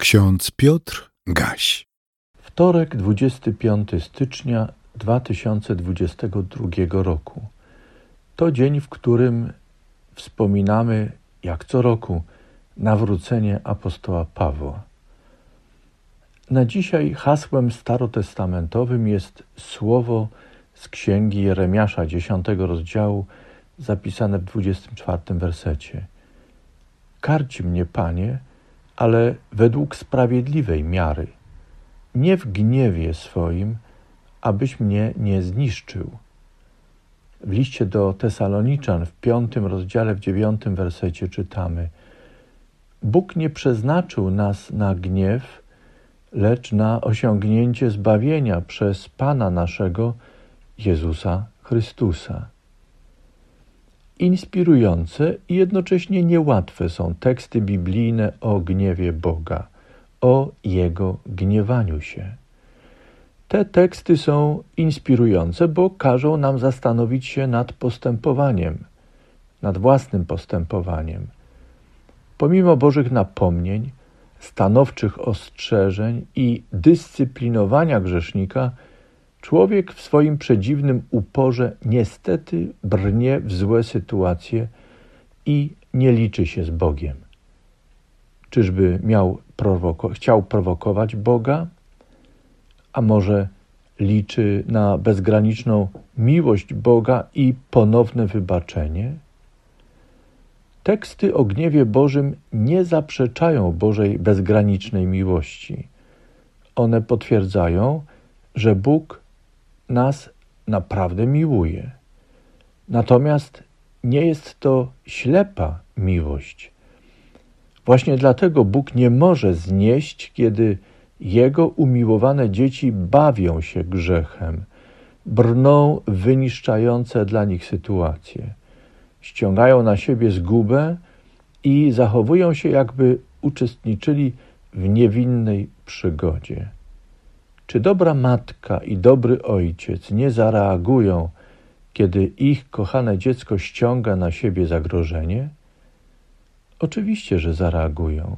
Ksiądz Piotr Gaś. Wtorek, 25 stycznia 2022 roku. To dzień, w którym wspominamy, jak co roku, nawrócenie apostoła Pawła. Na dzisiaj hasłem starotestamentowym jest słowo z księgi Jeremiasza, 10 rozdziału, zapisane w 24 wersecie. Karci mnie, Panie, ale według sprawiedliwej miary, nie w gniewie swoim, abyś mnie nie zniszczył. W liście do Tesaloniczan w piątym rozdziale, w dziewiątym wersecie czytamy: Bóg nie przeznaczył nas na gniew, lecz na osiągnięcie zbawienia przez Pana naszego Jezusa Chrystusa. Inspirujące i jednocześnie niełatwe są teksty biblijne o gniewie Boga, o Jego gniewaniu się. Te teksty są inspirujące, bo każą nam zastanowić się nad postępowaniem, nad własnym postępowaniem. Pomimo Bożych napomnień, stanowczych ostrzeżeń i dyscyplinowania grzesznika, Człowiek w swoim przedziwnym uporze niestety brnie w złe sytuacje i nie liczy się z Bogiem. Czyżby miał prowoko chciał prowokować Boga? A może liczy na bezgraniczną miłość Boga i ponowne wybaczenie? Teksty o gniewie Bożym nie zaprzeczają Bożej bezgranicznej miłości. One potwierdzają, że Bóg nas naprawdę miłuje. Natomiast nie jest to ślepa miłość. Właśnie dlatego Bóg nie może znieść, kiedy Jego umiłowane dzieci bawią się grzechem, brną wyniszczające dla nich sytuacje, ściągają na siebie zgubę i zachowują się, jakby uczestniczyli w niewinnej przygodzie. Czy dobra matka i dobry ojciec nie zareagują, kiedy ich kochane dziecko ściąga na siebie zagrożenie? Oczywiście, że zareagują,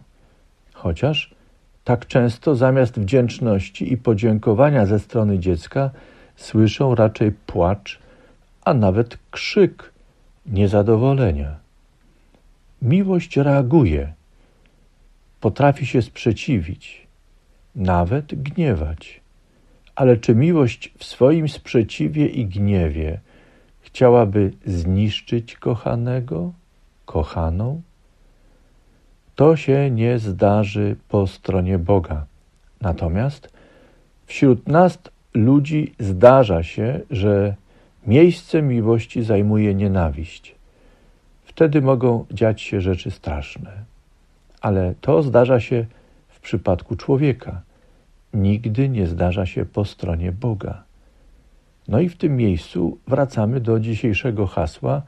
chociaż tak często zamiast wdzięczności i podziękowania ze strony dziecka słyszą raczej płacz, a nawet krzyk niezadowolenia. Miłość reaguje, potrafi się sprzeciwić, nawet gniewać. Ale czy miłość w swoim sprzeciwie i gniewie chciałaby zniszczyć kochanego, kochaną? To się nie zdarzy po stronie Boga. Natomiast wśród nas ludzi zdarza się, że miejsce miłości zajmuje nienawiść. Wtedy mogą dziać się rzeczy straszne. Ale to zdarza się w przypadku człowieka nigdy nie zdarza się po stronie Boga. No i w tym miejscu wracamy do dzisiejszego hasła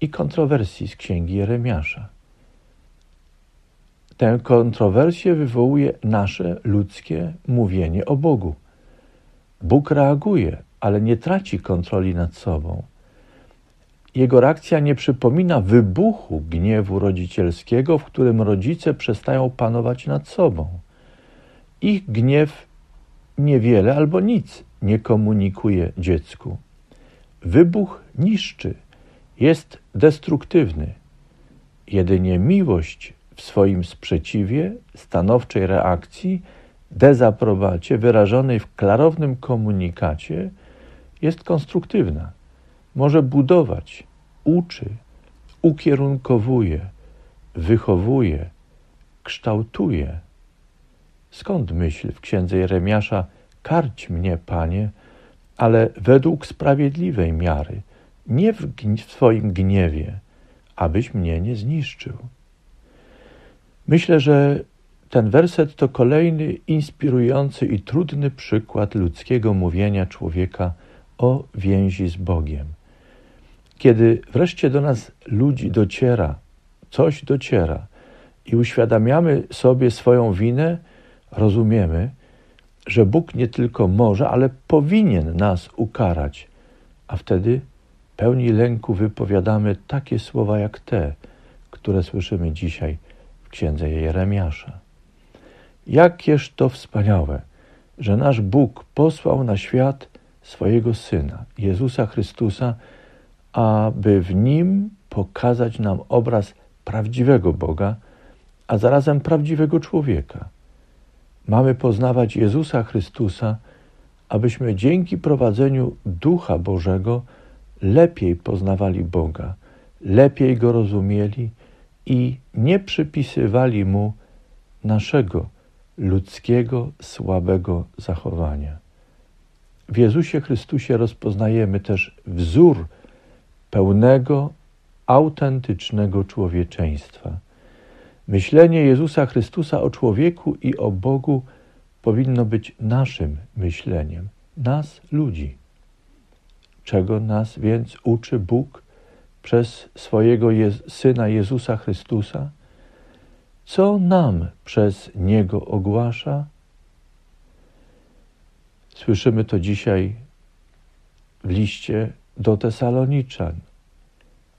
i kontrowersji z księgi Jeremiasza. Tę kontrowersję wywołuje nasze ludzkie mówienie o Bogu. Bóg reaguje, ale nie traci kontroli nad sobą. Jego reakcja nie przypomina wybuchu gniewu rodzicielskiego, w którym rodzice przestają panować nad sobą. Ich gniew niewiele albo nic nie komunikuje dziecku. Wybuch niszczy, jest destruktywny. Jedynie miłość w swoim sprzeciwie, stanowczej reakcji, dezaprobacie wyrażonej w klarownym komunikacie jest konstruktywna. Może budować, uczy, ukierunkowuje, wychowuje, kształtuje. Skąd myśl w księdze Jeremiasza karć mnie, Panie, ale według sprawiedliwej miary, nie w, w swoim gniewie, abyś mnie nie zniszczył. Myślę, że ten werset to kolejny inspirujący i trudny przykład ludzkiego mówienia człowieka o więzi z Bogiem. Kiedy wreszcie do nas ludzi dociera, coś dociera i uświadamiamy sobie swoją winę, rozumiemy, że Bóg nie tylko może, ale powinien nas ukarać, a wtedy pełni lęku wypowiadamy takie słowa jak te, które słyszymy dzisiaj w księdze Jeremiasza. Jakież to wspaniałe, że nasz Bóg posłał na świat swojego Syna, Jezusa Chrystusa, aby w Nim pokazać nam obraz prawdziwego Boga, a zarazem prawdziwego człowieka. Mamy poznawać Jezusa Chrystusa, abyśmy dzięki prowadzeniu Ducha Bożego lepiej poznawali Boga, lepiej Go rozumieli i nie przypisywali Mu naszego ludzkiego, słabego zachowania. W Jezusie Chrystusie rozpoznajemy też wzór pełnego, autentycznego człowieczeństwa. Myślenie Jezusa Chrystusa o człowieku i o Bogu powinno być naszym myśleniem, nas ludzi. Czego nas więc uczy Bóg przez swojego Syna Jezusa Chrystusa? Co nam przez Niego ogłasza? Słyszymy to dzisiaj w liście do Tesaloniczan.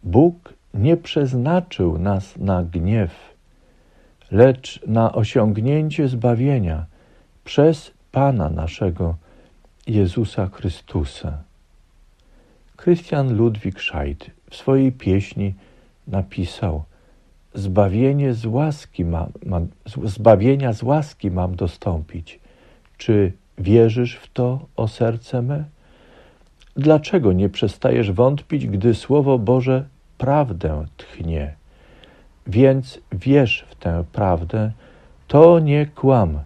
Bóg nie przeznaczył nas na gniew, lecz na osiągnięcie zbawienia przez Pana naszego Jezusa Chrystusa. Krystian Ludwik Scheidt w swojej pieśni napisał: Zbawienie z łaski mam, mam, zbawienia z łaski mam dostąpić. Czy wierzysz w to, o serce me? Dlaczego nie przestajesz wątpić, gdy Słowo Boże prawdę tchnie? Więc wierz w tę prawdę, to nie kłam.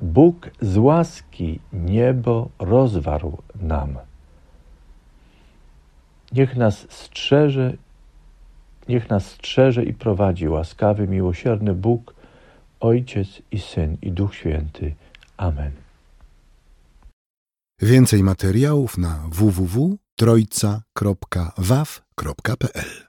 Bóg z łaski niebo rozwarł nam. Niech nas strzeże, niech nas strzeże i prowadzi łaskawy, miłosierny Bóg, Ojciec i Syn i Duch Święty. Amen. Więcej materiałów na www.trojca.waw.pl